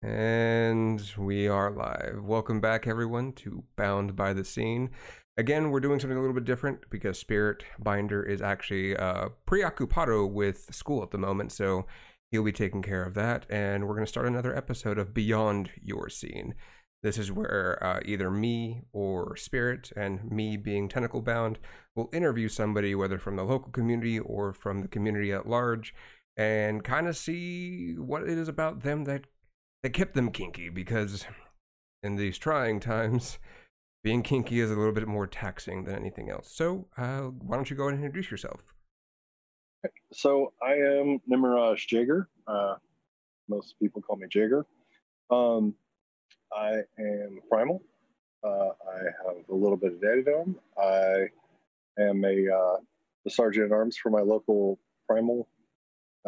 And we are live. Welcome back, everyone, to Bound by the Scene. Again, we're doing something a little bit different because Spirit Binder is actually uh, preoccupado with school at the moment, so he'll be taking care of that. And we're going to start another episode of Beyond Your Scene. This is where uh, either me or Spirit, and me being tentacle bound, will interview somebody, whether from the local community or from the community at large, and kind of see what it is about them that that kept them kinky because in these trying times, being kinky is a little bit more taxing than anything else. So, uh, why don't you go ahead and introduce yourself? So, I am Nimiraj Jager. Uh, most people call me Jager. Um, I am primal. Uh, I have a little bit of daddy dom. I am a uh, the sergeant at arms for my local primal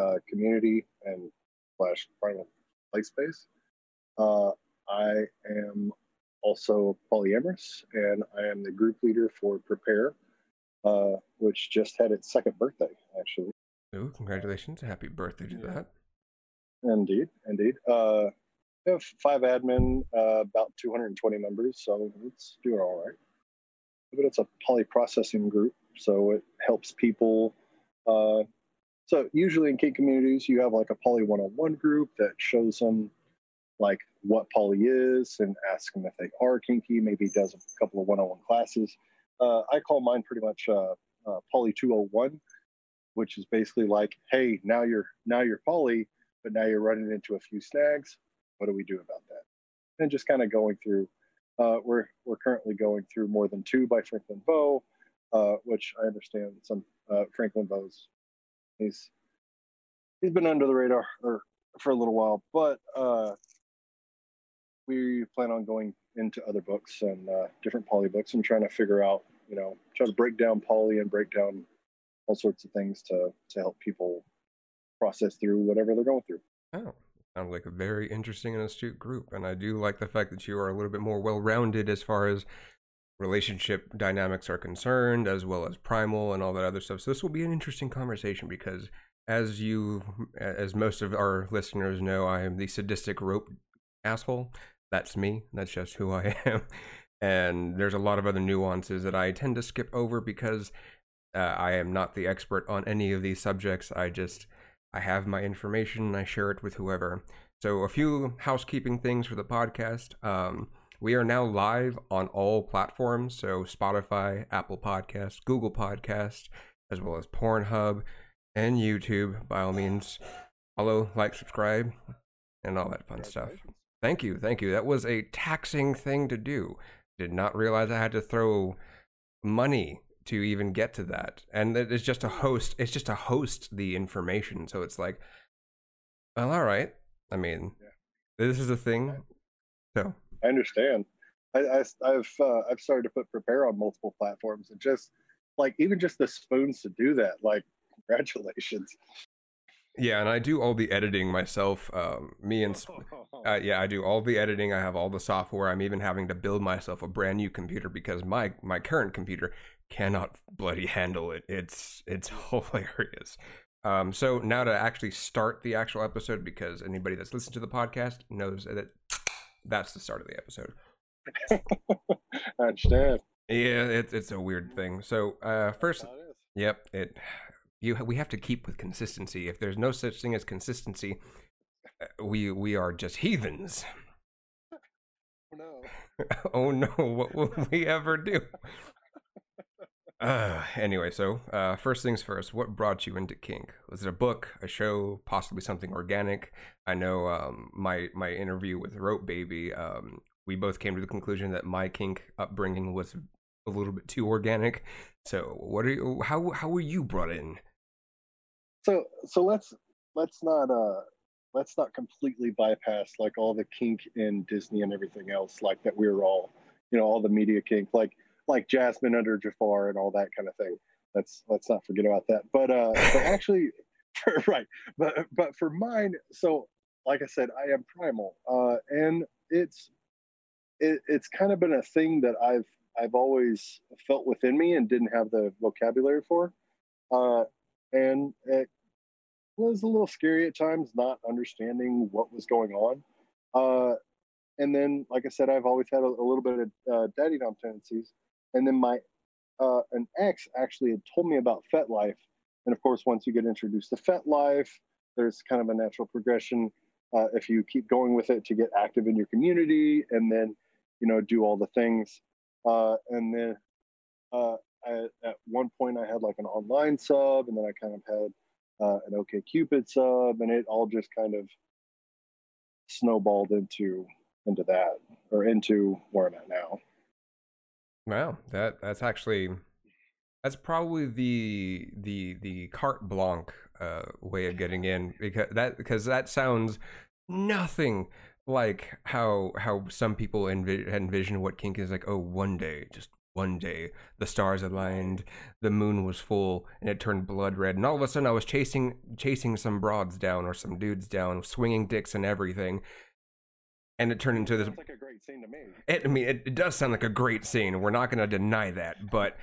uh, community and slash primal play space. Uh, I am also polyamorous, and I am the group leader for Prepare, uh, which just had its second birthday, actually. Oh, congratulations! Happy birthday to that. Indeed, indeed. Uh, we have five admin, uh, about 220 members, so it's doing all right. But it's a poly processing group, so it helps people. Uh, so usually in kink communities, you have like a poly one-on-one group that shows them like what poly is and ask them if they are kinky. Maybe does a couple of one-on-one classes. Uh, I call mine pretty much uh, uh, poly 201, which is basically like, hey, now you're now you're poly, but now you're running into a few snags. What do we do about that? And just kind of going through. Uh, we're we're currently going through more than two by Franklin Veaux, uh, which I understand some uh, Franklin Veaux's. He's he's been under the radar or for a little while, but uh, we plan on going into other books and uh, different poly books and trying to figure out, you know, try to break down poly and break down all sorts of things to to help people process through whatever they're going through. Oh, sounds like a very interesting and astute group, and I do like the fact that you are a little bit more well-rounded as far as relationship dynamics are concerned, as well as primal and all that other stuff. So this will be an interesting conversation because, as you, as most of our listeners know, I am the sadistic rope asshole. That's me. That's just who I am. And there's a lot of other nuances that I tend to skip over because uh, I am not the expert on any of these subjects. I just I have my information and I share it with whoever. So a few housekeeping things for the podcast. Um, we are now live on all platforms, so Spotify, Apple Podcast, Google Podcast, as well as Pornhub and YouTube. By all means, follow, like, subscribe, and all that fun stuff. Thank you, thank you. That was a taxing thing to do. Did not realize I had to throw money to even get to that. And it is just a host, it's just to host the information. So it's like, well, all right. I mean, this is a thing. So, I understand. I, I, have uh, I've started to put prepare on multiple platforms and just like even just the spoons to do that. Like, congratulations. yeah, and I do all the editing myself. Um, me and Uh, yeah, I do all the editing. I have all the software. I'm even having to build myself a brand new computer because my my current computer cannot bloody handle it. It's it's hilarious. Um, so now to actually start the actual episode, because anybody that's listened to the podcast knows that that's the start of the episode. I understand. Yeah, it's it's a weird thing. So uh, first, it. Yep, it you we have to keep with consistency. If there's no such thing as consistency, uh, we we are just heathens. Oh, no. oh no, what will we ever do? Uh, anyway, so uh, first things first, what brought you into kink? Was it a book, a show, possibly something organic? I know um, my my interview with Rope Baby, um, we both came to the conclusion that my kink upbringing was a little bit too organic. So, what are you? How how were you brought in? So so let's let's not uh let's not completely bypass like all the kink in Disney and everything else like that we were all you know all the media kink like like Jasmine under Jafar and all that kind of thing. Let's let's not forget about that. But uh but actually right. But but for mine, so like I said, I am primal. Uh and it's it, it's kind of been a thing that I've I've always felt within me and didn't have the vocabulary for. Uh and it was a little scary at times not understanding what was going on Uh, and then, like I said, I've always had a, a little bit of uh, daddy dom tendencies. And then my uh, an ex actually had told me about FetLife, and of course, once you get introduced to FetLife, there's kind of a natural progression uh, if you keep going with it to get active in your community, and then you know do all the things. Uh, and then uh, I, at one point, I had like an online sub, and then I kind of had uh, an OK Cupid sub, and it all just kind of snowballed into into that or into where I'm at now. Wow, that that's actually that's probably the the the carte blanche uh, way of getting in because that because that sounds nothing like how how some people envi- envision what kink is like. Oh, one day, just one day, the stars aligned, the moon was full, and it turned blood red, and all of a sudden I was chasing chasing some broads down or some dudes down, swinging dicks and everything, and it turned into this. Sounds like a great scene to me. It, I mean, it, it does sound like a great scene. We're not going to deny that, but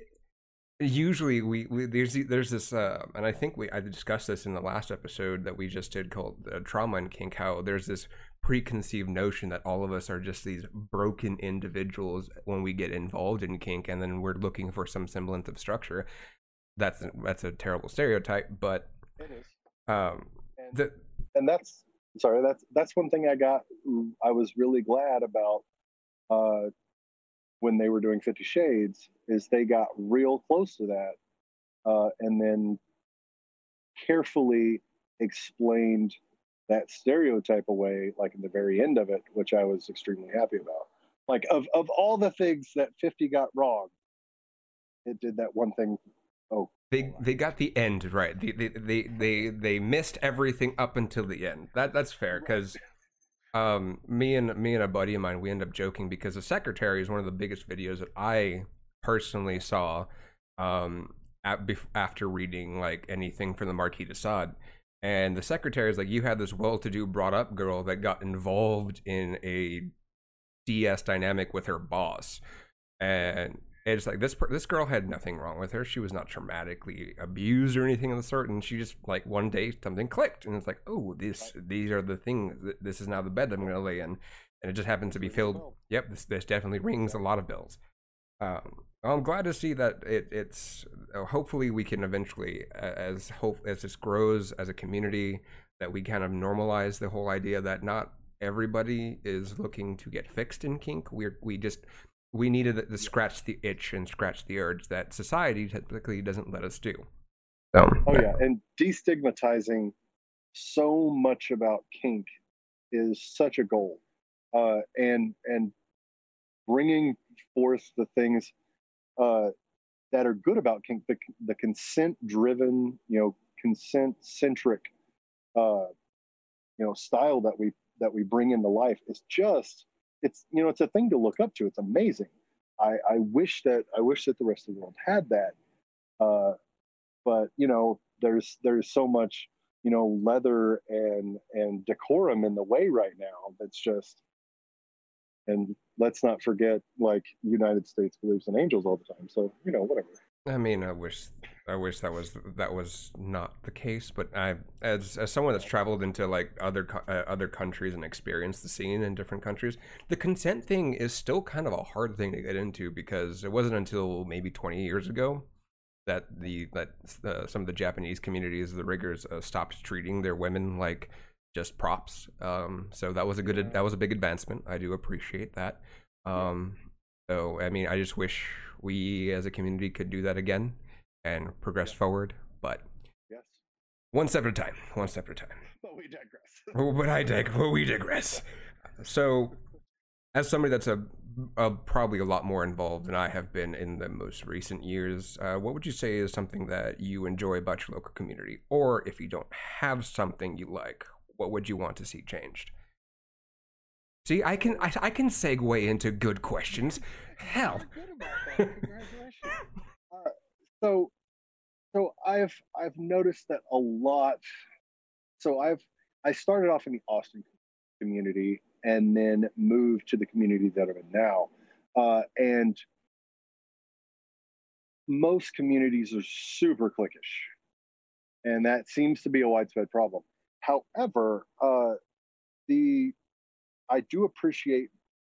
usually we, we there's there's this, uh, and I think we I discussed this in the last episode that we just did called uh, trauma and kink. How there's this preconceived notion that all of us are just these broken individuals when we get involved in kink, and then we're looking for some semblance of structure. That's that's a terrible stereotype, but It is. um, And, the, and that's sorry. That's that's one thing I got. I was really glad about uh, when they were doing Fifty Shades is they got real close to that, uh, and then carefully explained that stereotype away, like in the very end of it, which I was extremely happy about. Like of of all the things that Fifty got wrong, it did that one thing. Oh, they they got the end right. They they they they, they missed everything up until the end. That that's fair because um me and me and a buddy of mine we end up joking because the secretary is one of the biggest videos that I personally saw um at, bef- after reading like anything from the Marquis de Sade. And the secretary is like, you had this well-to-do brought-up girl that got involved in a DS dynamic with her boss, and it's like this this girl had nothing wrong with her. She was not traumatically abused or anything of the sort, and she just like one day something clicked, and it's like, oh, this these are the things. This is now the bed that I'm going to lay in, and it just happened to be filled. Yep, this this definitely rings a lot of bells. Um, I'm glad to see that it, it's. uh, Hopefully, we can eventually, as hope as this grows as a community, that we kind of normalize the whole idea that not everybody is looking to get fixed in kink. We're we just we needed to scratch the itch and scratch the urge that society typically doesn't let us do. So, Oh yeah, and destigmatizing so much about kink is such a goal, uh, and and bringing forth the things uh, that are good about kink, the the consent driven, you know, consent centric, uh, you know, style that we that we bring into life is just it's you know it's a thing to look up to. It's amazing. I, I wish that I wish that the rest of the world had that. Uh, but you know there's there's so much you know leather and and decorum in the way right now that's just and let's not forget like united states believes in angels all the time so you know whatever I mean, I wish I wish that was that was not the case, but I as as someone that's traveled into like other uh, other countries and experienced the scene in different countries, the consent thing is still kind of a hard thing to get into because it wasn't until maybe 20 years ago that the that uh, some of the Japanese communities, the riggers, uh, stopped treating their women like just props. Um, so that was a good that was a big advancement. I do appreciate that. Um, so I mean, I just wish we as a community could do that again and progress forward. But yes one step at a time. One step at a time. but we digress but I dig. But we digress. So, as somebody that's a, a probably a lot more involved than I have been in the most recent years, uh, what would you say is something that you enjoy about your local community, or if you don't have something you like, what would you want to see changed? See, I can I, I can segue into good questions. Hell, good. Congratulations. So, so I've I've noticed that a lot. So I've I started off in the Austin community and then moved to the community that I'm in now, uh, and most communities are super cliquish, and that seems to be a widespread problem. However, uh, the I do appreciate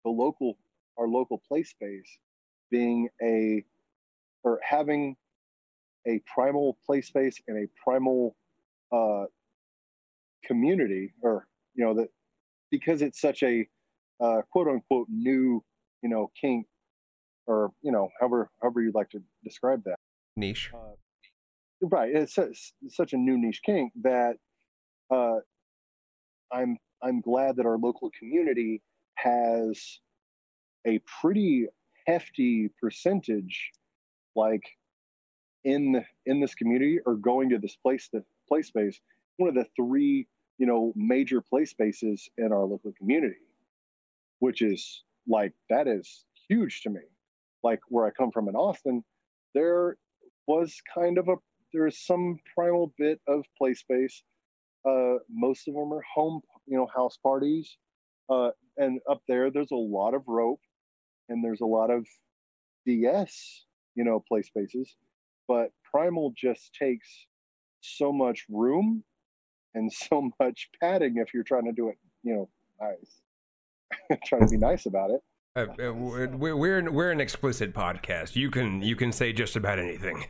the local our local play space being a or having a primal play space and a primal uh, community or you know that because it's such a uh, quote unquote new you know kink or you know however however you'd like to describe that. Niche. Uh, right. It's, it's, such a new niche kink that uh, i'm i'm glad that our local community has a pretty hefty percentage like in in this community or going to this place the play space one of the three you know major play spaces in our local community which is like that is huge to me. Like where i come from in austin there was kind of a there's some primal bit of play space. Uh most of them are home you know house parties. Uh and up there there's a lot of rope and there's a lot of ds you know play spaces but primal just takes so much room and so much padding if you're trying to do it, you know, nice. trying to be nice about it. Uh, uh, we're we're we're an explicit podcast. You can you can say just about anything.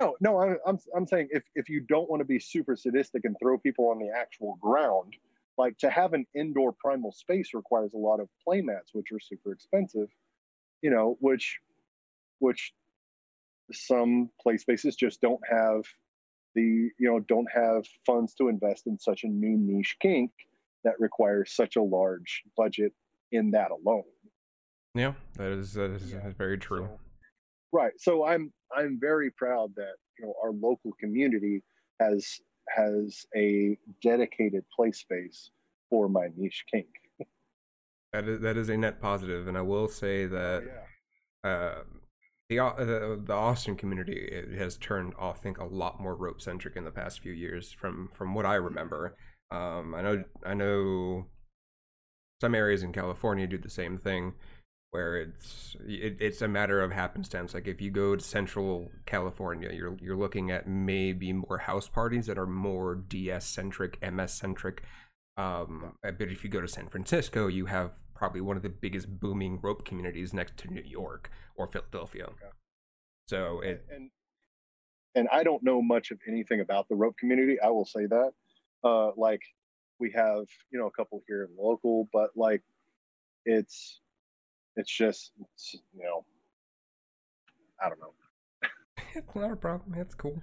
No, no, I, I'm I'm saying if if you don't want to be super sadistic and throw people on the actual ground, like to have an indoor primal space requires a lot of play mats, which are super expensive. You know, which which some play spaces just don't have the you know don't have funds to invest in such a new niche kink that requires such a large budget in that alone yeah that is that is yeah. very true so, right so i'm i'm very proud that you know our local community has has a dedicated play space for my niche kink that is that is a net positive and i will say that oh, yeah. uh, the, the the Austin community has turned, off, I think, a lot more rope centric in the past few years. From from what I remember, um, I know I know some areas in California do the same thing, where it's it, it's a matter of happenstance. Like if you go to Central California, you're you're looking at maybe more house parties that are more DS centric, MS centric. Um, but if you go to San Francisco, you have probably one of the biggest booming rope communities next to New York or Philadelphia. Okay. So it and and I don't know much of anything about the rope community. I will say that. Uh, like we have, you know, a couple here in local, but like it's it's just it's, you know I don't know. it's not a problem. It's cool.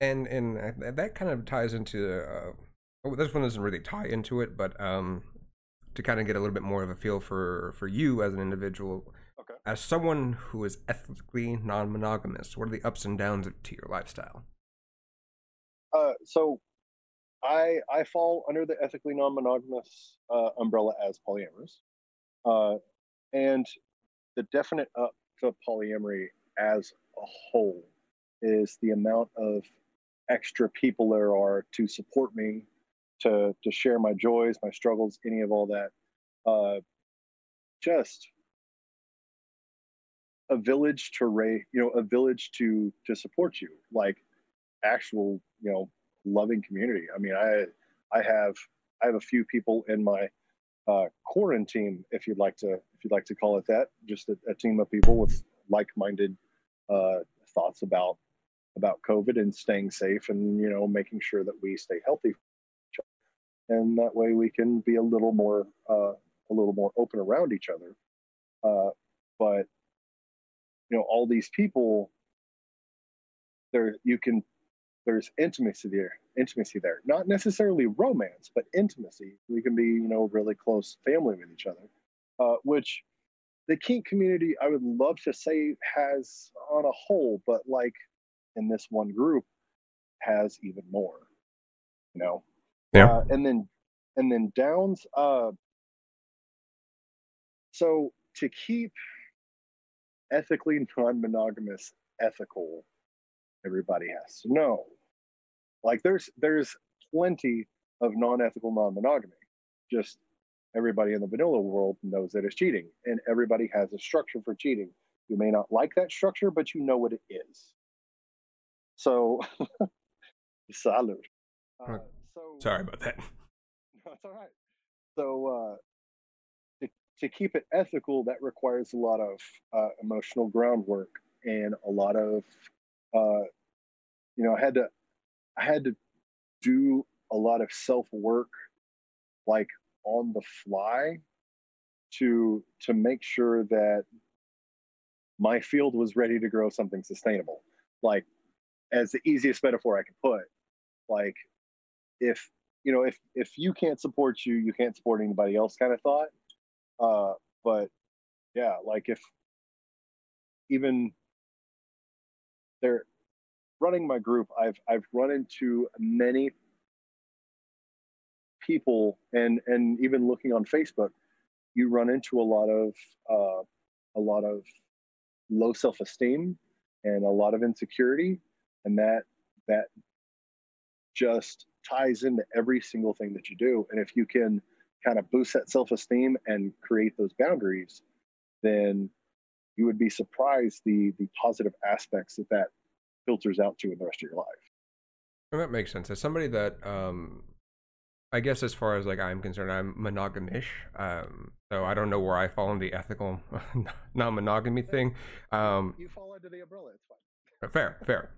And and that kind of ties into uh, oh, this one doesn't really tie into it, but um, to kind of get a little bit more of a feel for for you as an individual. Okay. As someone who is ethically non-monogamous, what are the ups and downs to your lifestyle? Uh, so, I I fall under the ethically non-monogamous uh, umbrella as polyamorous, uh, and the definite up to polyamory as a whole is the amount of extra people there are to support me to to share my joys, my struggles, any of all that. Uh, just a village to raise, you know, a village to to support you, like actual, you know, loving community. I mean, I I have I have a few people in my uh, quarantine, if you'd like to if you'd like to call it that, just a, a team of people with like-minded uh, thoughts about about COVID and staying safe and you know making sure that we stay healthy and that way we can be a little more uh, a little more open around each other. Uh, but you know, all these people, there you can there's intimacy there, intimacy there. Not necessarily romance, but intimacy. We can be you know really close family with each other, uh, which the kink community I would love to say has on a whole, but like in this one group has even more. You know, yeah. Uh, and then and then downs. Uh, so to keep ethically non-monogamous ethical, everybody has to know. Like there's there's plenty of non-ethical non-monogamy. Just everybody in the vanilla world knows that it's cheating, and everybody has a structure for cheating. You may not like that structure, but you know what it is. So, salute. Uh, so sorry about that. That's all right. So, uh, to keep it ethical, that requires a lot of uh, emotional groundwork and a lot of, uh, you know, I had to, I had to do a lot of self work, like on the fly, to to make sure that my field was ready to grow something sustainable. Like, as the easiest metaphor I can put, like if you know if if you can't support you, you can't support anybody else, kind of thought. Uh, but yeah, like if even they're running my group, I've I've run into many people and and even looking on Facebook, you run into a lot of uh, a lot of low self esteem and a lot of insecurity, and that that just ties into every single thing that you do. And if you can kind of boost that self esteem and create those boundaries, then you would be surprised the the positive aspects that that filters out to in the rest of your life. Well, that makes sense. As somebody that, um, I guess, as far as like I'm concerned, I'm monogamish. Um, so I don't know where I fall in the ethical non-monogamy thing. Um, you fall under the umbrella. It's fine. Fair, fair.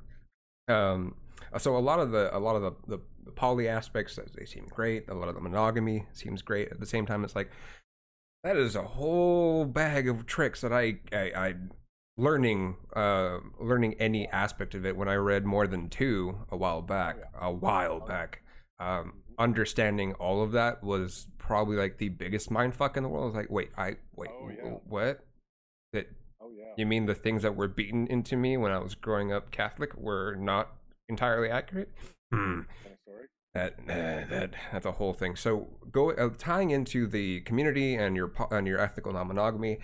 Um, so a lot of the a lot of the, the, the poly aspects they seem great. A lot of the monogamy seems great. At the same time, it's like that is a whole bag of tricks that I I, I learning uh learning any aspect of it when I read more than two a while back a while back. Um, understanding all of that was probably like the biggest mind fuck in the world. I was like, wait, I wait, oh, yeah. what? That oh, yeah. you mean the things that were beaten into me when I was growing up Catholic were not entirely accurate. Hmm. That uh, that that's a whole thing. So go uh, tying into the community and your and your ethical non-monogamy.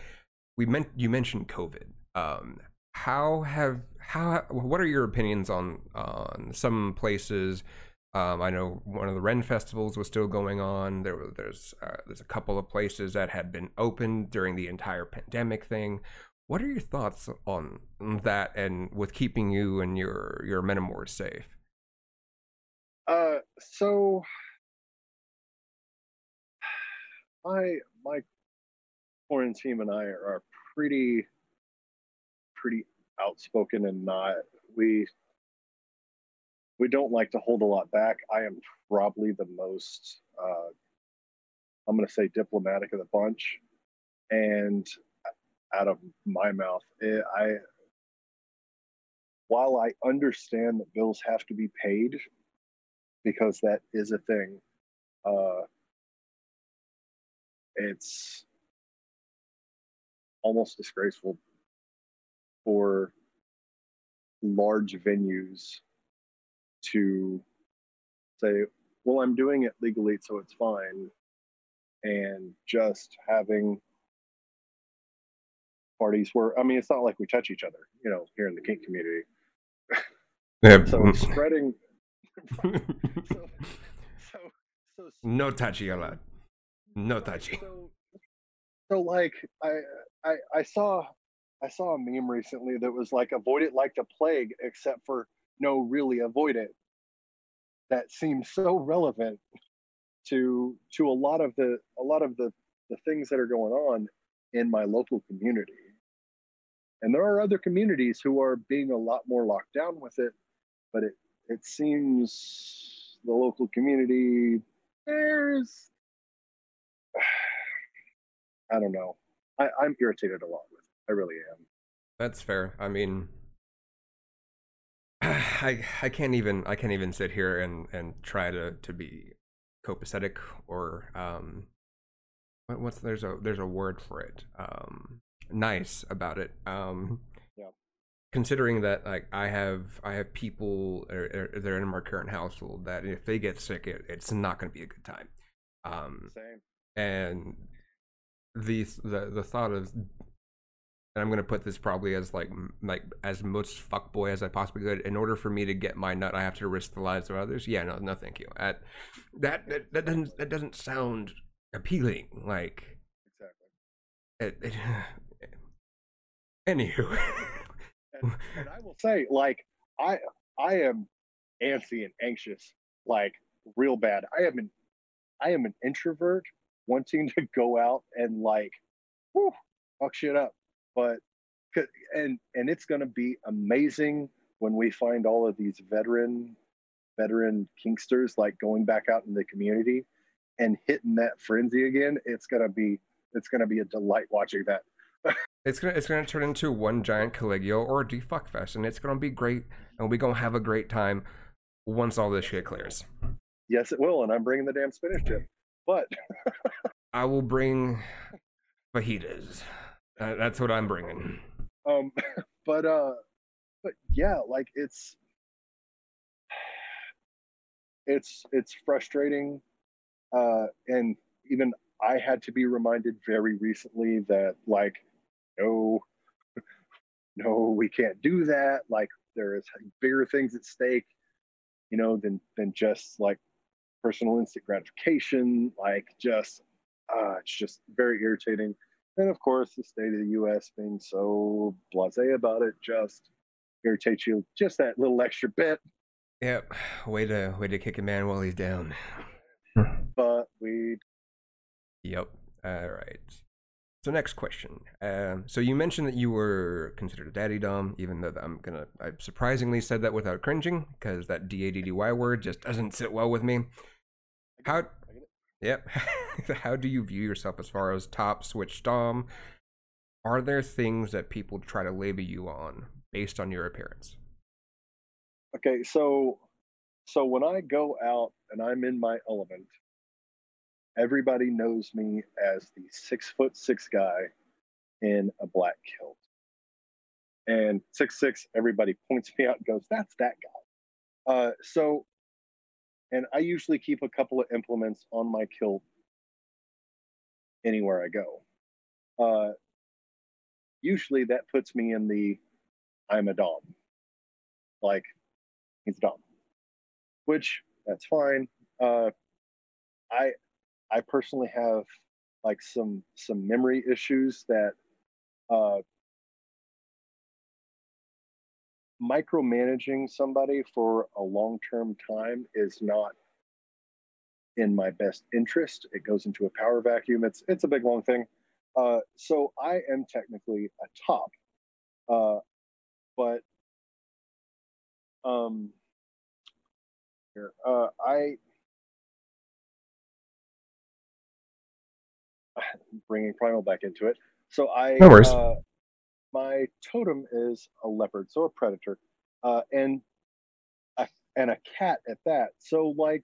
We meant you mentioned COVID. Um, how have how what are your opinions on on some places? Um, I know one of the Ren festivals was still going on. There was there's uh, there's a couple of places that had been open during the entire pandemic thing. What are your thoughts on that and with keeping you and your your Metamours safe? Uh, so my my foreign team and I are pretty pretty outspoken and not we we don't like to hold a lot back. I am probably the most uh, I'm going to say diplomatic of the bunch, and out of my mouth. It, I, while I understand that bills have to be paid, because that is a thing, uh, it's almost disgraceful for large venues to say, well, I'm doing it legally, so it's fine. And just having parties where I mean, it's not like we touch each other, you know, here in the kink community. Yeah. so spreading. so, so, so, no touchy allowed. No touchy. So, so like I, I I saw I saw a meme recently that was like avoid it like the plague, except for no, really avoid it. That seems so relevant to to a lot of the a lot of the the things that are going on in my local community. And there are other communities who are being a lot more locked down with it, but it, it seems the local community, there's, I don't know. I, I'm irritated a lot with it. I really am. That's fair. I mean, I I can't even I can't even sit here and and try to to be copacetic or um what's there's a there's a word for it um nice about it um yeah considering that like i have i have people er, er, they're in my current household that if they get sick it, it's not going to be a good time um Same. and the the the thought of and I'm gonna put this probably as like like as most fuckboy as I possibly could. In order for me to get my nut, I have to risk the lives of others. Yeah, no, no, thank you. At, that, that that doesn't that doesn't sound appealing. Like exactly. It, it, anywho, and, and I will say, like I I am antsy and anxious, like real bad. I am an I am an introvert, wanting to go out and like, whew, fuck shit up. But and and it's going to be amazing when we find all of these veteran veteran kinksters like going back out in the community and hitting that frenzy again. It's going to be it's going to be a delight watching that. it's gonna it's gonna turn into one giant Caligio or a defuck fest, and it's gonna be great, and we gonna have a great time once all this shit clears. Yes, it will, and I'm bringing the damn spinach chip. But I will bring fajitas. Uh, that's what I'm bringing. Um, but uh, but yeah, like it's it's it's frustrating, uh, and even I had to be reminded very recently that like no, no, we can't do that. Like there is bigger things at stake, you know, than than just like personal instant gratification. Like just, uh, it's just very irritating. And of course, the state of the U.S. being so blasé about it just irritates you just that little extra bit. Yep, way to way to kick a man while he's down. but we. Yep. All right. So next question. Uh, so you mentioned that you were considered a daddy dom, even though I'm gonna I surprisingly said that without cringing because that D A D D Y word just doesn't sit well with me. How? Yep. How do you view yourself as far as top switch dom? Are there things that people try to label you on based on your appearance? Okay, so so when I go out and I'm in my element, everybody knows me as the six foot six guy in a black kilt. And six six, everybody points me out and goes, "That's that guy." Uh, so, and I usually keep a couple of implements on my kilt anywhere I go. Uh, usually, that puts me in the "I'm a dom." Like, he's dom, which that's fine. Uh, I I personally have like some some memory issues that uh, micromanaging somebody for a long term time is not in my best interest. It goes into a power vacuum. It's it's a big long thing. Uh, so I am technically a top, uh, but um, here uh, I bringing primal back into it. So I, no worries. Uh, my totem is a leopard, so a predator, uh, and a, and a cat at that. So like,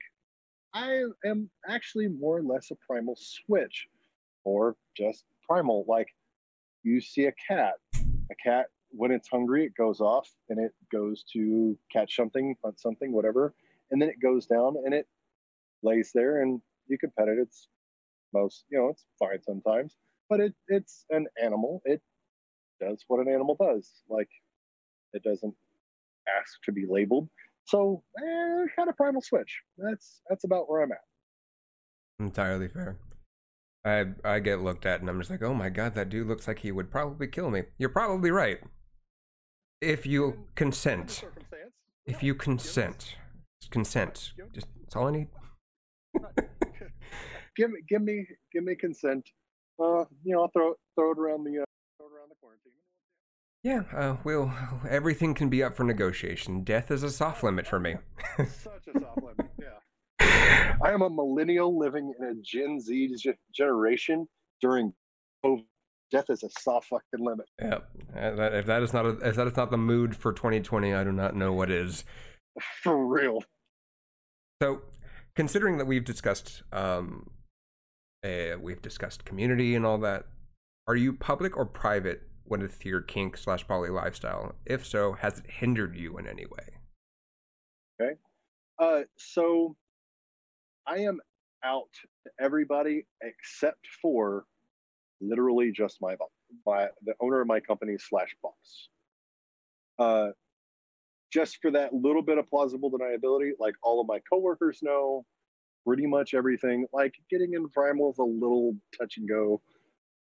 I am actually more or less a primal switch, or just primal. Like, you see a cat, a cat when it's hungry, it goes off and it goes to catch something, hunt something, whatever, and then it goes down and it lays there and you can pet it. It's most you know it's fine sometimes but it it's an animal. It does what an animal does. Like it doesn't ask to be labeled. So eh, kind of primal switch. That's that's about where i'm at. Entirely fair. I i get looked at and i'm just like oh my god that dude looks like he would probably kill me. You're probably right. If you consent. if you consent. Consent. Just that's all i need give me give me give me consent. Uh, you know, I'll throw throw it around the uh, throw it around the quarantine. Yeah, uh, well, everything can be up for negotiation. Death is a soft limit for me. Such a soft limit, yeah. I am a millennial living in a Gen Z generation during COVID. Death is a soft fucking limit. Yeah, uh, if that is not a, if that is not the mood for 2020, I do not know what is. For real. So, considering that we've discussed um, uh, we've discussed community and all that. Are you public or private with your kink slash poly lifestyle? If so, has it hindered you in any way? Okay. Uh, so I am out to everybody except for literally just my boss, my the owner of my company slash boss. Uh, just for that little bit of plausible deniability, like all of my coworkers know, pretty much everything. Like getting in primal is a little touch and go.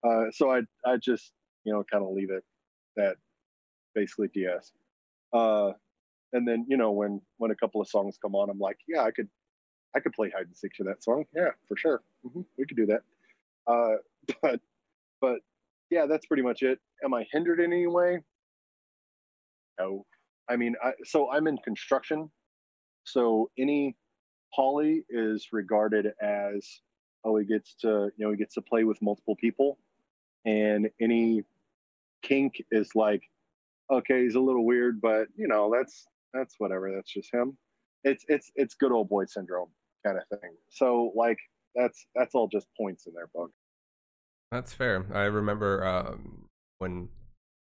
Uh, so I I just you know kind of leave it that basically DS. Uh, and then you know when when a couple of songs come on, I'm like, yeah, I could I could play hide and seek to that song. Yeah, for sure. Mm-hmm. We could do that. Uh, but but yeah, that's pretty much it. Am I hindered in any way? No. I mean, I, so I'm in construction, so any poly is regarded as oh he gets to you know he gets to play with multiple people, and any kink is like okay he's a little weird, but you know that's that's whatever that's just him. It's it's it's good old boy syndrome kind of thing. So like that's that's all just points in their book. That's fair. I remember um, when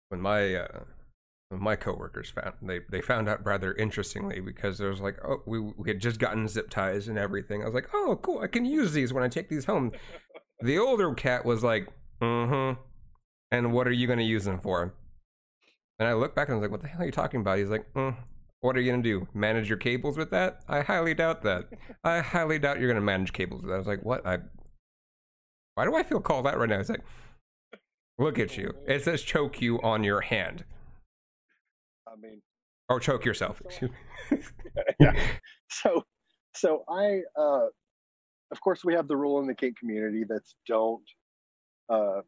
when my uh, my coworkers found they they found out rather interestingly because there was like oh we we had just gotten zip ties and everything. I was like oh cool I can use these when I take these home. the older cat was like mm-hmm, and what are you gonna use them for? And I look back and I was like what the hell are you talking about? He's like mm, what are you gonna do? Manage your cables with that? I highly doubt that. I highly doubt you're gonna manage cables with that. I was like what I why do I feel called out right now? It's like, look at you. It says choke you on your hand. I mean, or choke yourself. yeah. So, so I, uh, of course, we have the rule in the kink community that's don't, uh,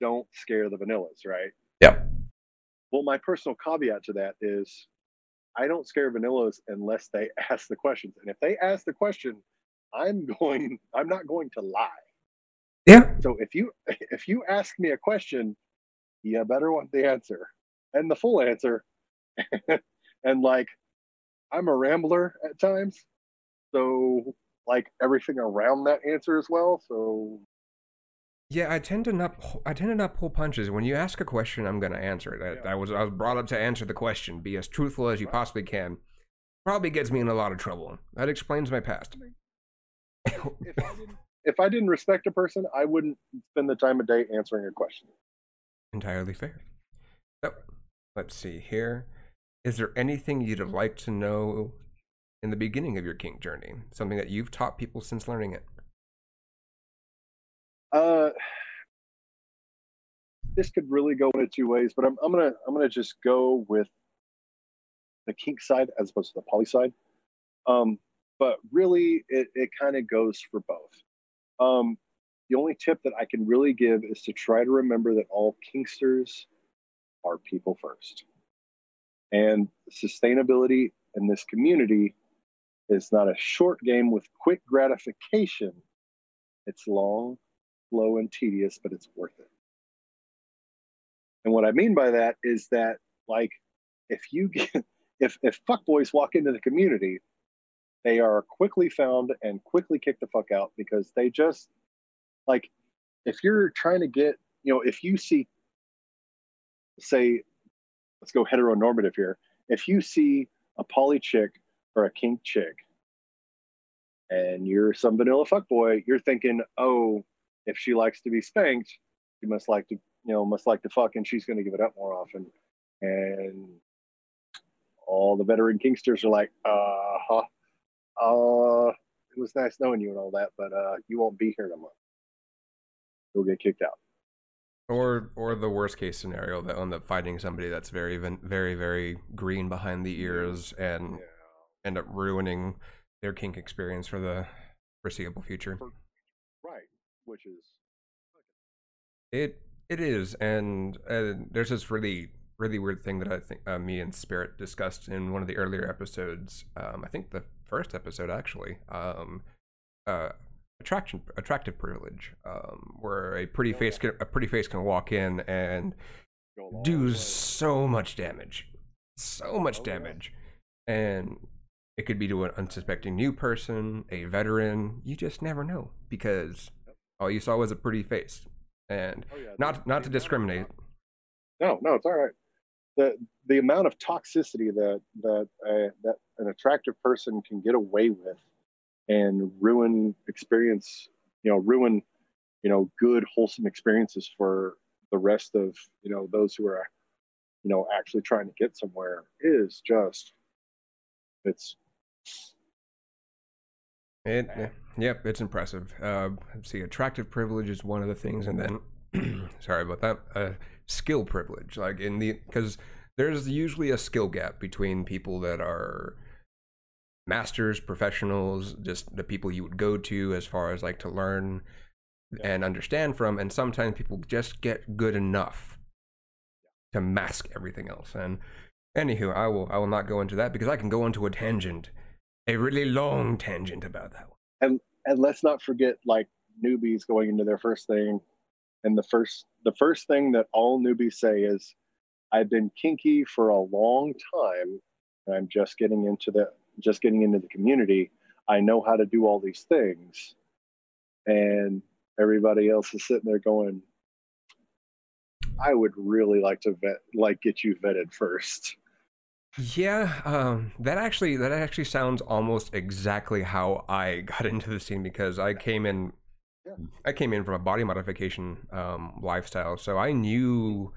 don't scare the vanillas, right? Yeah. Well, my personal caveat to that is, I don't scare vanillas unless they ask the questions, and if they ask the question, I'm going. I'm not going to lie. Yeah. So if you if you ask me a question, you better want the answer and the full answer. and like I'm a rambler at times. So like everything around that answer as well. So yeah, I tend to not. I tend to not pull punches. When you ask a question, I'm going to answer it. I, yeah. I, was I was brought up to answer the question. Be as truthful as you possibly can. Probably gets me in a lot of trouble. That explains my past. if I didn't, if I didn't respect a person, I wouldn't spend the time of day answering a question. Entirely fair. So, let's see here. Is there anything you'd like to know in the beginning of your kink journey? Something that you've taught people since learning it? Uh, this could really go in two ways, but I'm, I'm gonna I'm gonna just go with the kink side as opposed to the poly side. Um, but really, it, it kind of goes for both. Um, the only tip that I can really give is to try to remember that all kinksters are people first. And sustainability in this community is not a short game with quick gratification. It's long, slow, and tedious, but it's worth it. And what I mean by that is that, like, if you get, if if fuckboys walk into the community they are quickly found and quickly kicked the fuck out because they just like if you're trying to get you know if you see say let's go heteronormative here if you see a poly chick or a kink chick and you're some vanilla fuck boy you're thinking oh if she likes to be spanked she must like to you know must like to fuck and she's going to give it up more often and all the veteran kinksters are like uh huh uh, it was nice knowing you and all that, but uh, you won't be here month. You'll get kicked out. Or, or the worst case scenario that end up fighting somebody that's very, very, very green behind the ears and yeah. end up ruining their kink experience for the foreseeable future. Right, which is it. It is, and, and there's this really really weird thing that I think uh, me and Spirit discussed in one of the earlier episodes. Um, I think the first episode actually. Um, uh, attraction, attractive privilege, um, where a pretty oh, face can, a pretty face can walk in and do so much damage, so much oh, damage, and it could be to an unsuspecting new person, a veteran. You just never know because all you saw was a pretty face, and oh, yeah. not not to discriminate. No, no, it's all right the the amount of toxicity that that uh, that an attractive person can get away with and ruin experience you know ruin you know good wholesome experiences for the rest of you know those who are you know actually trying to get somewhere is just it's it yep it's impressive. Uh see attractive privilege is one of the things and then sorry about that uh skill privilege like in the because there's usually a skill gap between people that are masters professionals just the people you would go to as far as like to learn and understand from, and sometimes people just get good enough to mask everything else. And anywho, I will I will not go into that because I can go into a tangent, a really long tangent about that one. And and let's not forget like newbies going into their first thing, and the first the first thing that all newbies say is, "I've been kinky for a long time, and I'm just getting into the just getting into the community. I know how to do all these things." And everybody else is sitting there going, I would really like to vet, like get you vetted first. Yeah, um, that actually that actually sounds almost exactly how I got into the scene because I came in, yeah. I came in from a body modification um, lifestyle, so I knew,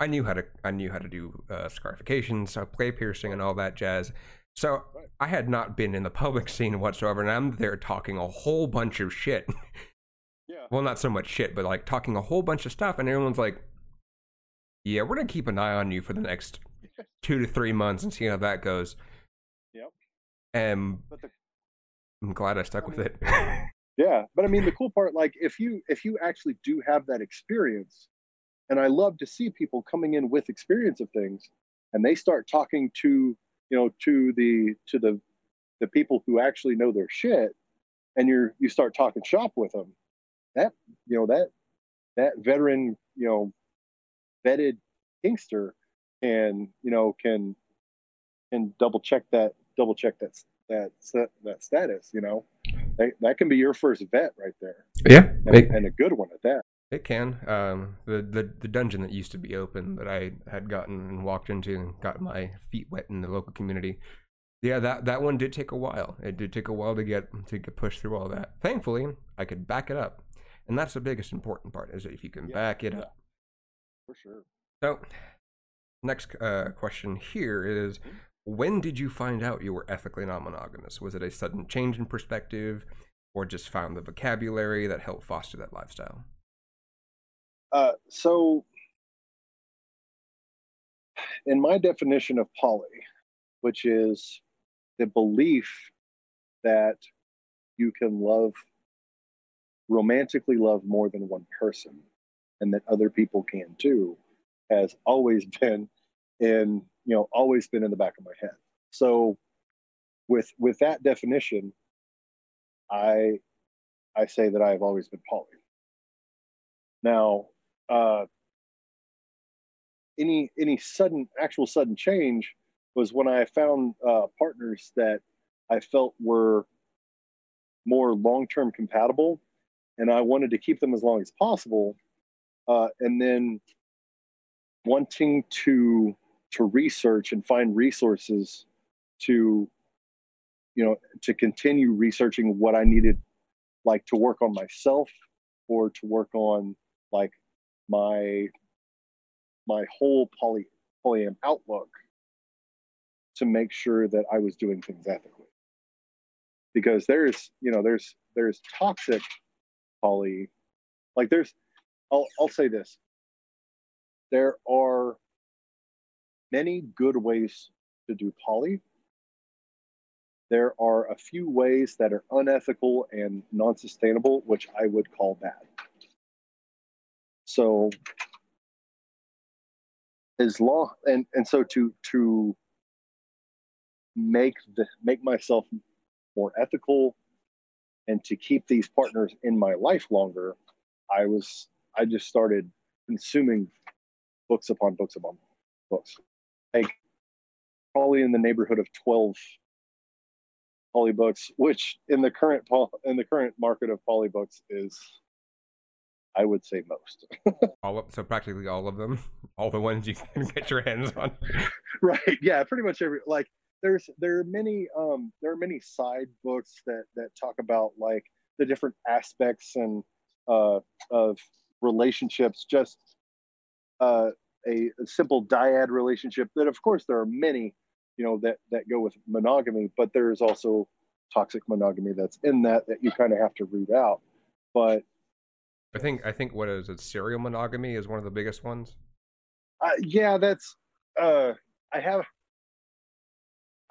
I knew how to I knew how to do uh, scarification, so play piercing and all that jazz. So I had not been in the public scene whatsoever, and I'm there talking a whole bunch of shit. Yeah. Well, not so much shit, but like talking a whole bunch of stuff, and everyone's like, "Yeah, we're gonna keep an eye on you for the next two to three months and see how that goes." Yep. And the, I'm glad I stuck I with it. yeah, but I mean, the cool part, like, if you if you actually do have that experience, and I love to see people coming in with experience of things, and they start talking to you know to the to the the people who actually know their shit and you're you start talking shop with them that you know that that veteran you know vetted kinkster can you know can can double check that double check that that that status you know? That, that can be your first vet right there. Yeah and, it, and a good one at that it can. Um the, the the dungeon that used to be open that i had gotten and walked into and got my feet wet in the local community. Yeah that that one did take a while. It did take a while to get to get pushed through all that. Thankfully i could back it up. And that's the biggest important part is if you can yeah, back it yeah. up for sure. So next uh, question here is mm-hmm. when did you find out you were ethically non-monogamous was it a sudden change in perspective or just found the vocabulary that helped foster that lifestyle uh, so in my definition of poly which is the belief that you can love romantically love more than one person and that other people can too has always been in you know always been in the back of my head. So with with that definition i i say that i've always been poly. Now uh any any sudden actual sudden change was when i found uh partners that i felt were more long-term compatible and I wanted to keep them as long as possible. Uh, and then wanting to to research and find resources to you know to continue researching what I needed like to work on myself or to work on like my my whole poly polyam outlook to make sure that I was doing things ethically. Because there's, you know, there's there's toxic poly like there's I'll I'll say this. There are many good ways to do poly. There are a few ways that are unethical and non-sustainable, which I would call bad. So as long and and so to to make the make myself more ethical and to keep these partners in my life longer i was i just started consuming books upon books upon books. Like probably in the neighborhood of 12 poly books which in the current in the current market of poly books is i would say most all of, so practically all of them all the ones you can get your hands on right yeah pretty much every like there's there are many um, there are many side books that that talk about like the different aspects and uh, of relationships. Just uh, a, a, simple dyad relationship. That of course there are many, you know, that that go with monogamy, but there is also toxic monogamy that's in that that you kind of have to root out. But I think I think what is it? Serial monogamy is one of the biggest ones. Uh, yeah, that's. Uh, I have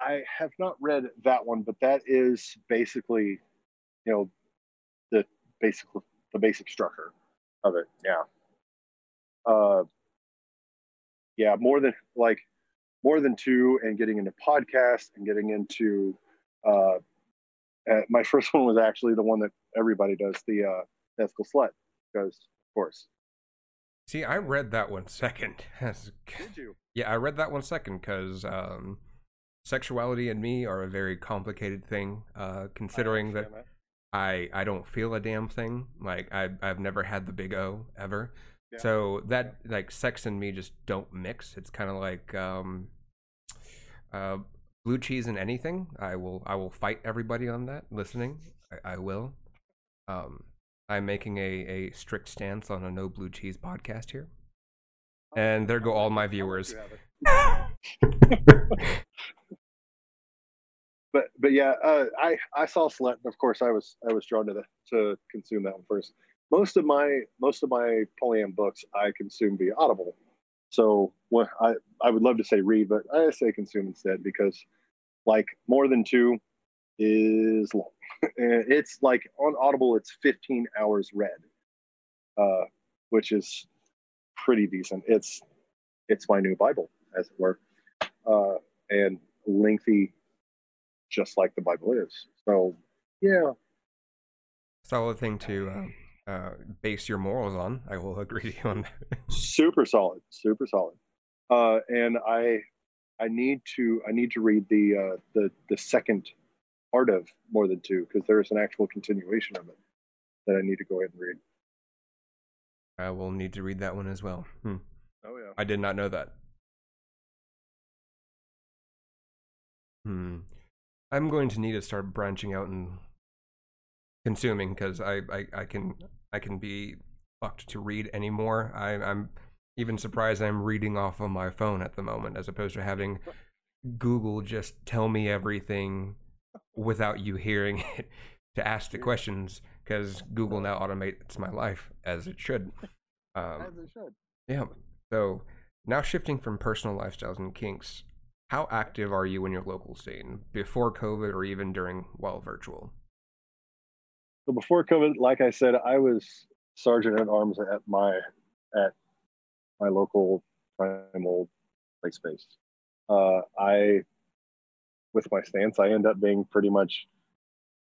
I have not read that one, but that is basically, you know, the basically the basic structure of it. Yeah. Uh, yeah, more than like more than two, and getting into podcasts and getting into. Uh, uh, my first one was actually the one that everybody does, the uh, ethical slut, because of course. See, I read that one second. Did you? Yeah, I read that one second because um, sexuality and me are a very complicated thing. Uh, considering that, I I don't feel a damn thing. Like I I've never had the big O ever. Yeah. So that like sex and me just don't mix. It's kind of like um, uh, blue cheese and anything. I will I will fight everybody on that. Listening, I, I will. Um, I'm making a a strict stance on a no blue cheese podcast here. And there go all my viewers. you have it. but but yeah, uh, I I saw Slut, and of course I was I was drawn to the to consume that one first. Most of my most of my polyam books I consume via Audible, so what I I would love to say read, but I say consume instead because like more than two is long. And it's like on Audible it's 15 hours read, uh, which is pretty decent. It's it's my new Bible, as it were, uh, and lengthy just like the Bible is. So, yeah, Solid thing to uh, uh, base your morals on. I will agree on that. super solid, super solid. Uh, and I, I need to, I need to read the uh, the the second part of More Than Two because there is an actual continuation of it that I need to go ahead and read. I will need to read that one as well. Hmm. Oh yeah. I did not know that. Hmm. I'm going to need to start branching out and consuming because I, I, I can I can be fucked to read anymore. I, I'm even surprised I'm reading off of my phone at the moment as opposed to having Google just tell me everything without you hearing it to ask the questions because Google now automates my life as it should. Um, As it should. yeah. So now shifting from personal lifestyles and kinks, how active are you in your local scene before COVID or even during while virtual? So before COVID, like I said, I was sergeant at arms at my at my local primal play space. Uh, I, with my stance, I end up being pretty much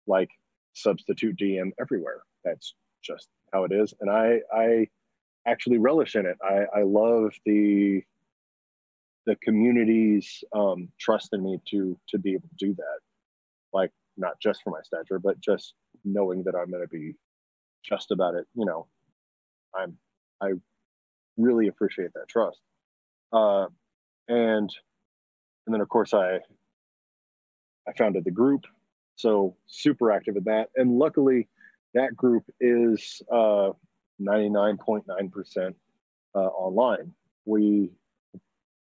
like substitute DM everywhere. That's just how it is, and I I actually relish in it. I I love the the community's um, trust in me to to be able to do that. Like not just for my stature, but just knowing that I'm going to be just about it. You know, I'm I really appreciate that trust. Uh, and and then of course I I founded the group, so super active in that. And luckily, that group is uh, 99.9% uh, online. We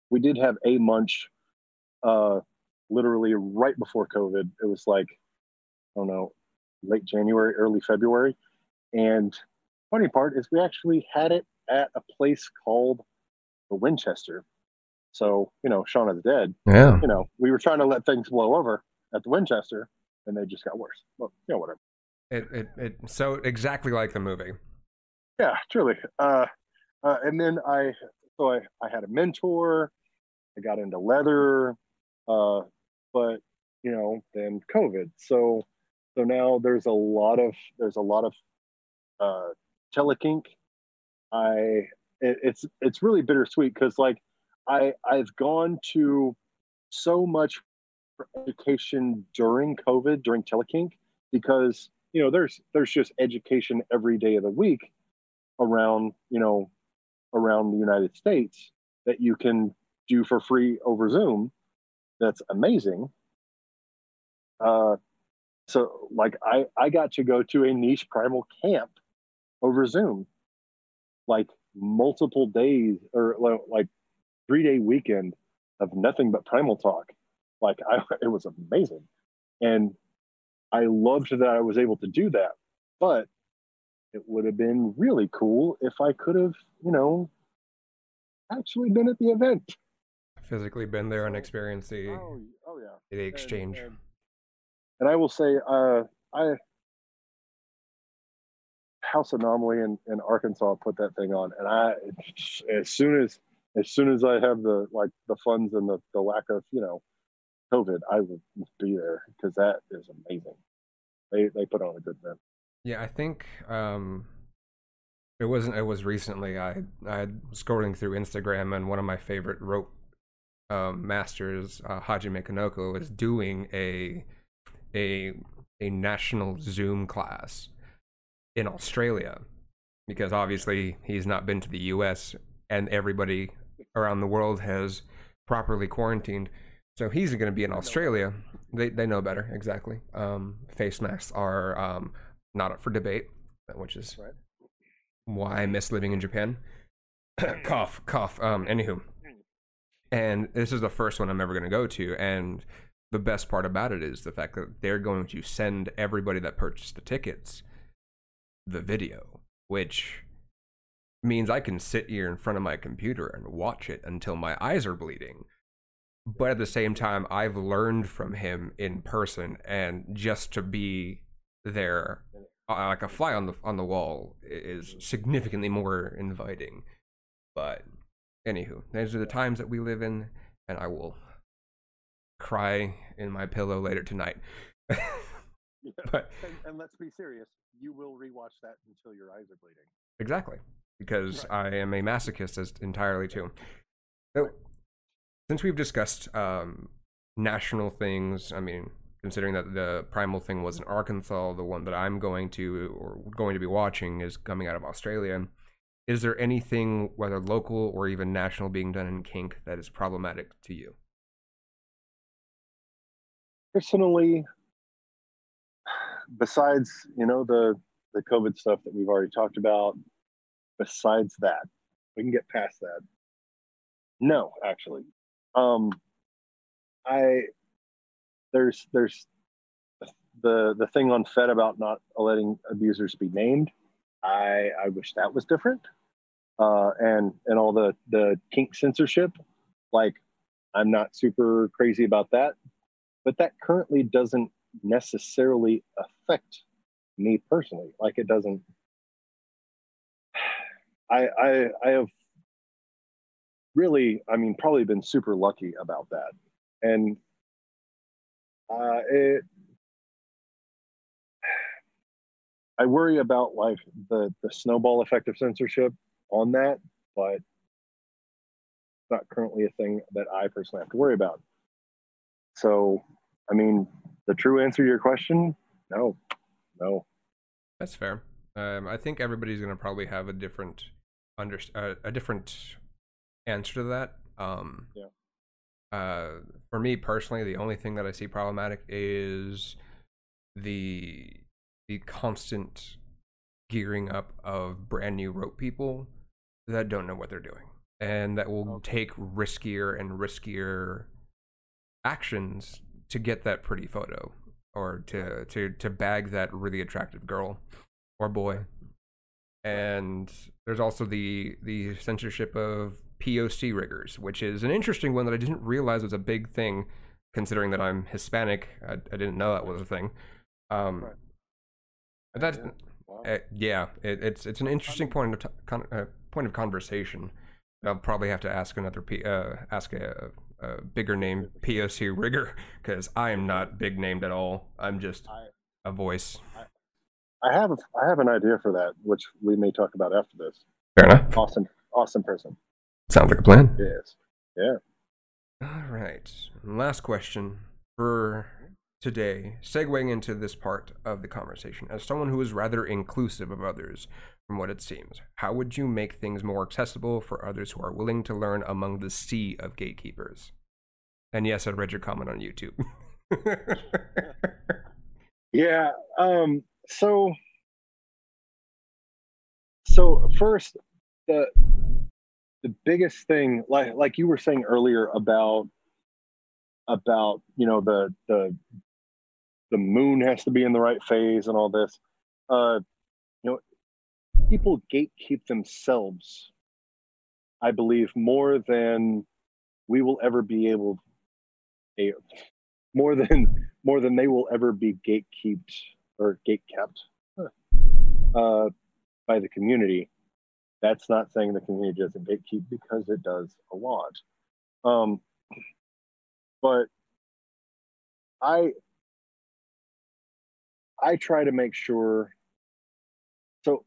we did have a munch uh, literally right before COVID. It was like, I don't know, late January, early February. And funny part is we actually had it at a place called the Winchester. So, you know, Shaun of the Dead, Yeah. you know, we were trying to let things blow over at the Winchester and they just got worse. Well, you know, whatever. It, it, it, so exactly like the movie. Yeah, truly. Uh, uh, and then I, so I, I had a mentor. I got into leather, uh, but you know, then COVID. So, so now there's a lot of there's a lot of uh, telekink. I it, it's it's really bittersweet because like I I've gone to so much education during COVID during telekink because you know there's there's just education every day of the week around you know around the United States that you can do for free over Zoom. That's amazing. Uh, so like I I got to go to a niche primal camp over Zoom, like multiple days or like three day weekend of nothing but primal talk. Like I it was amazing, and I loved that I was able to do that. But it would have been really cool if I could have, you know, actually been at the event. Physically been there and experienced the, Oh, oh yeah. the exchange. And, and, and I will say, uh, I House Anomaly in, in Arkansas put that thing on, and I as soon as as soon as I have the like the funds and the, the lack of you know COVID, I will be there because that is amazing. They they put on a good event. Yeah, I think um, it wasn't. It was recently. I I scrolling through Instagram, and one of my favorite rope um, masters, uh, Hajime Kinoko, is doing a a a national Zoom class in Australia because obviously he's not been to the U.S. and everybody around the world has properly quarantined. So he's going to be in Australia. They they know better exactly. Um, face masks are um, not up for debate, which is right. why I miss living in Japan. cough, cough. Um, anywho, and this is the first one I'm ever going to go to, and the best part about it is the fact that they're going to send everybody that purchased the tickets the video, which means I can sit here in front of my computer and watch it until my eyes are bleeding. But at the same time, I've learned from him in person, and just to be there, uh, like a fly on the on the wall, is significantly more inviting. But anywho, these are the times that we live in, and I will cry in my pillow later tonight. But and, and let's be serious, you will rewatch that until your eyes are bleeding. Exactly because right. I am a masochist as entirely too. So, since we've discussed um, national things, I mean, considering that the primal thing was in Arkansas, the one that I'm going to or going to be watching is coming out of Australia. Is there anything, whether local or even national, being done in kink that is problematic to you? Personally, besides you know the the COVID stuff that we've already talked about, besides that, we can get past that. No, actually, um, I there's there's the the thing on Fet about not letting abusers be named. I I wish that was different. Uh, and and all the the kink censorship, like I'm not super crazy about that, but that currently doesn't necessarily affect me personally. Like it doesn't I, I I have really, I mean, probably been super lucky about that, and uh, it. I worry about like the the snowball effect of censorship on that, but not currently a thing that I personally have to worry about. So, I mean, the true answer to your question, no, no. That's fair. Um, I think everybody's going to probably have a different under uh, a different answer to that. Um, yeah. Uh, for me personally, the only thing that I see problematic is the the constant gearing up of brand new rope people that don't know what they're doing and that will okay. take riskier and riskier actions to get that pretty photo or to to to bag that really attractive girl or boy and there's also the the censorship of POC riggers, which is an interesting one that I didn't realize was a big thing, considering that I'm Hispanic. I, I didn't know that was a thing. Um, right. That yeah, wow. uh, yeah it, it's it's an interesting point of t- con- uh, point of conversation. I'll probably have to ask another P- uh, ask a, a, bigger name POC rigger because I am not big named at all. I'm just a voice. I, I have I have an idea for that, which we may talk about after this. Fair enough. Awesome, awesome person. Sounds like a plan. Yes. Yeah. All right. Last question for today, segueing into this part of the conversation. As someone who is rather inclusive of others, from what it seems, how would you make things more accessible for others who are willing to learn among the sea of gatekeepers? And yes, I read your comment on YouTube. yeah. Um, so so first the the biggest thing like like you were saying earlier about about you know the the the moon has to be in the right phase and all this uh you know people gatekeep themselves i believe more than we will ever be able a more than more than they will ever be gatekept or gate kept. Uh, by the community. That's not saying the community doesn't gatekeep because it does a lot. Um, but I I try to make sure. So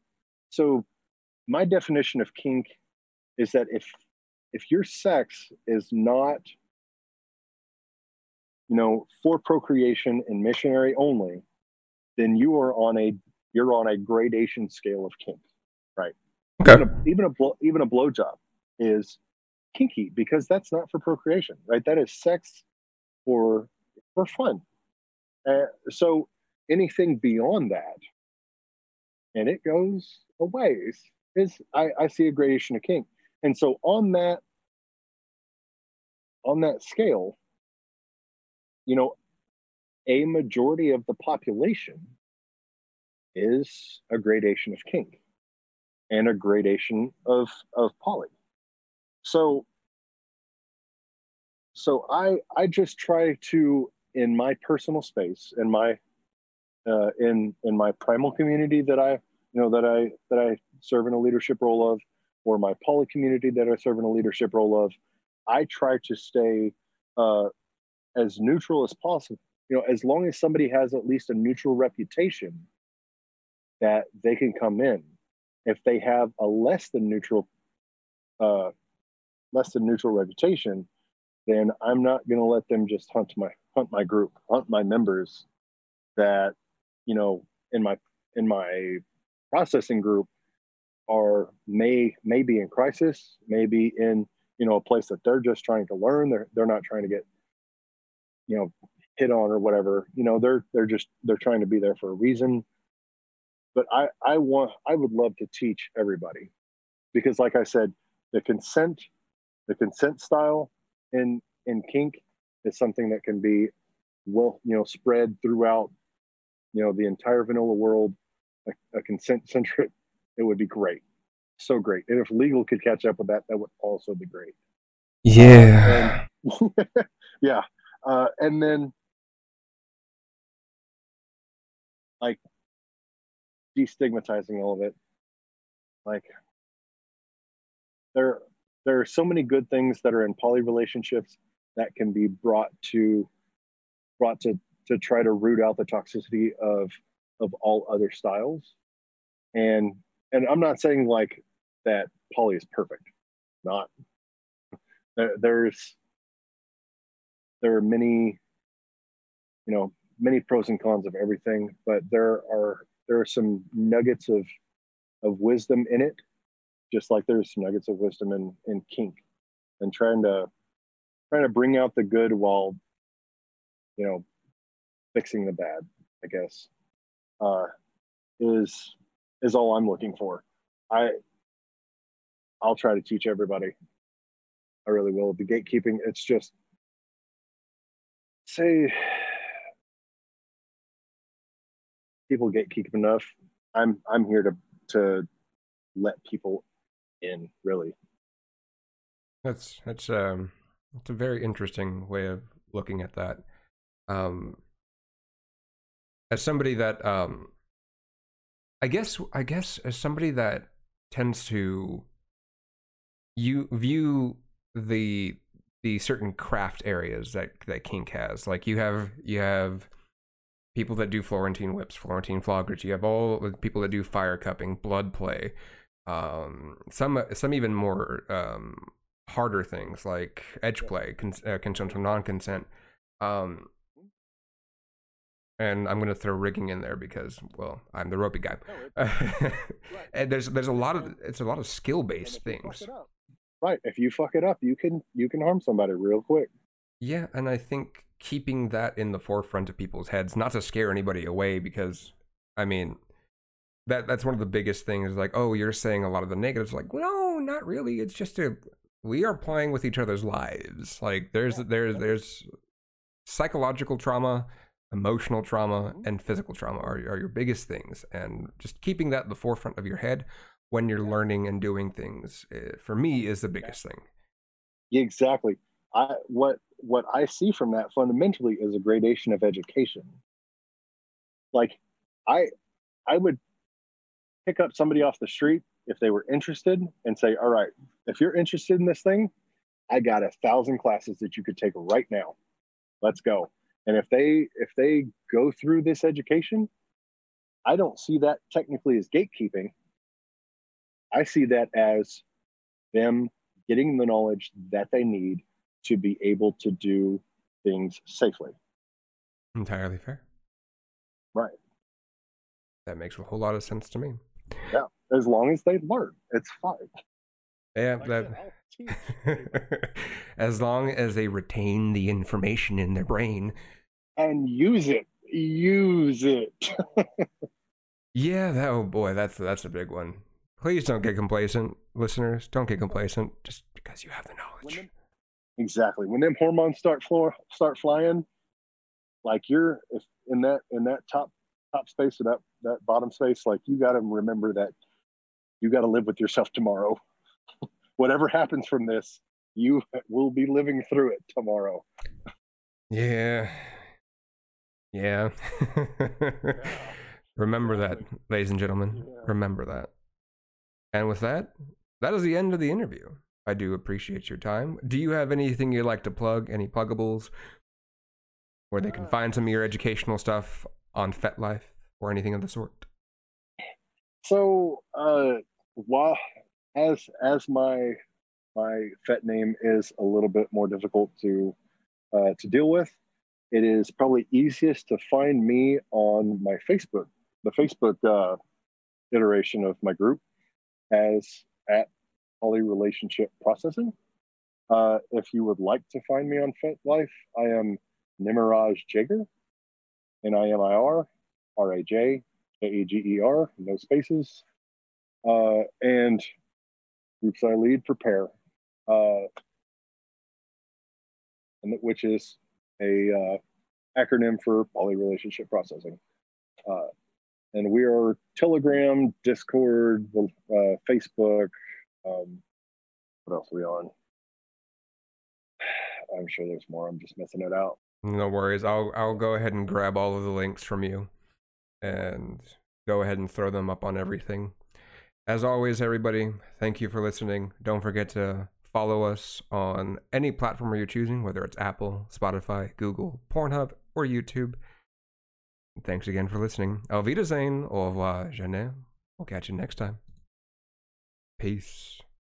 so my definition of kink is that if if your sex is not you know for procreation and missionary only then you are on a you're on a gradation scale of kink right Okay. even a, even a blow, even a blowjob is kinky because that's not for procreation right? That is sex for for fun. Uh, so anything beyond that and it goes a ways is I, I see a gradation of kink. And so on that on that scale you know a majority of the population is a gradation of kink and a gradation of of poly. So so i i just try to in my personal space in my uh, in in my primal community that i you know that i that i serve in a leadership role of or my poly community that i serve in a leadership role of i try to stay uh, as neutral as possible. You know as long as somebody has at least a neutral reputation that they can come in if they have a less than neutral uh, less than neutral reputation then i'm not going to let them just hunt my hunt my group hunt my members that you know in my in my processing group are may may be in crisis maybe in you know a place that they're just trying to learn. They're they're not trying to get you know hit on or whatever. You know they're they're just they're trying to be there for a reason but i i want i would love to teach everybody. Because like i said the consent the consent style in in kink is something that can be well you know spread throughout you know the entire vanilla world a, a consent centric it would be great. So great. And if legal could catch up with that that would also be great. Yeah. yeah. Uh, and then like destigmatizing all of it like there there are so many good things that are in poly relationships that can be brought to brought to to try to root out the toxicity of of all other styles. And and i'm not saying like that poly is perfect. Not. There, there's there are many you know many pros and cons of everything but there are there are some nuggets of of wisdom in it just like there's nuggets of wisdom in in kink and trying to trying to bring out the good while you know fixing the bad i guess uh is is all i'm looking for. I i'll try to teach everybody. I really will. The gatekeeping it's just say people get gatekeep enough i'm i'm here to to let people in really That's that's um it's a very interesting way of looking at that. Um as somebody that um I guess I guess as somebody that tends to you view the the certain craft areas that that kink has. Like you have you have people that do Florentine whips, Florentine floggers. You have all the people that do fire cupping, blood play. Um, some some even more um, harder things like edge play, cons- uh, consent or non-consent. Um, and I'm gonna throw rigging in there because, well, I'm the ropey guy. and there's there's a lot of it's a lot of skill based things. right if you fuck it up you can you can harm somebody real quick Yeah, and I think keeping that in the forefront of people's heads, not to scare anybody away, because I mean, that that's one of the biggest things. Like, oh, you're saying a lot of the negatives. Like, no, not really. It's just a we are playing with each other's lives. Like, there's there's there's psychological trauma, emotional trauma, and physical trauma are are your biggest things, and just keeping that at the forefront of your head when you're learning and doing things, eh, for me, is the biggest thing. Yeah exactly i what what i see from that fundamentally is a gradation of education like i i would pick up somebody off the street if they were interested and say, all right, if you're interested in this thing, I got a thousand classes that you could take right now. Let's go. And if they if they go through this education, I don't see that technically as gatekeeping. I see that as them getting the knowledge that they need to be able to do things safely. Entirely fair. Right. That makes a whole lot of sense to me. Yeah. As long as they learn, it's fine. Yeah, Like that. said, I'll teach as long as they retain the information in their brain. and use it. Use it. Yeah, that oh boy, that's that's a big one. Please don't get complacent, listeners. Don't get complacent just because you have the knowledge. Exactly. When them hormones start floor start flying, like you're if in that in that top top space or that that bottom space, like you got to remember that you got to live with yourself tomorrow. Whatever happens from this, you will be living through it tomorrow. Yeah. Yeah. Remember that, ladies and gentlemen. Yeah. Remember that. And with that, that is the end of the interview. I do appreciate your time. Do you have anything you'd like to plug? Any pluggables where they can Uh, find some of your educational stuff on FetLife or anything of the sort? So, uh, while as as my my FET name is a little bit more difficult to uh, to deal with, it is probably easiest to find me on my Facebook, the Facebook uh, iteration of my group, as at Poly Relationship Processing. Uh, if you would like to find me on FetLife, I am Nimirraj Jager, N I M I R R A J K E G E R, no spaces. Uh, and groups I lead prepare, uh, and which is a uh, acronym for poly relationship processing. Uh, and we are Telegram, Discord, uh, Facebook. Um, what else are we on? I'm sure there's more. I'm just missing it out. No worries. I'll I'll go ahead and grab all of the links from you and go ahead and throw them up on everything. As always, everybody, thank you for listening. Don't forget to follow us on any platform you're choosing, whether it's Apple, Spotify, Google, Pornhub, or YouTube. Thanks again for listening. Alvida Zane, au revoir, Jeanette. We'll catch you next time. Peace.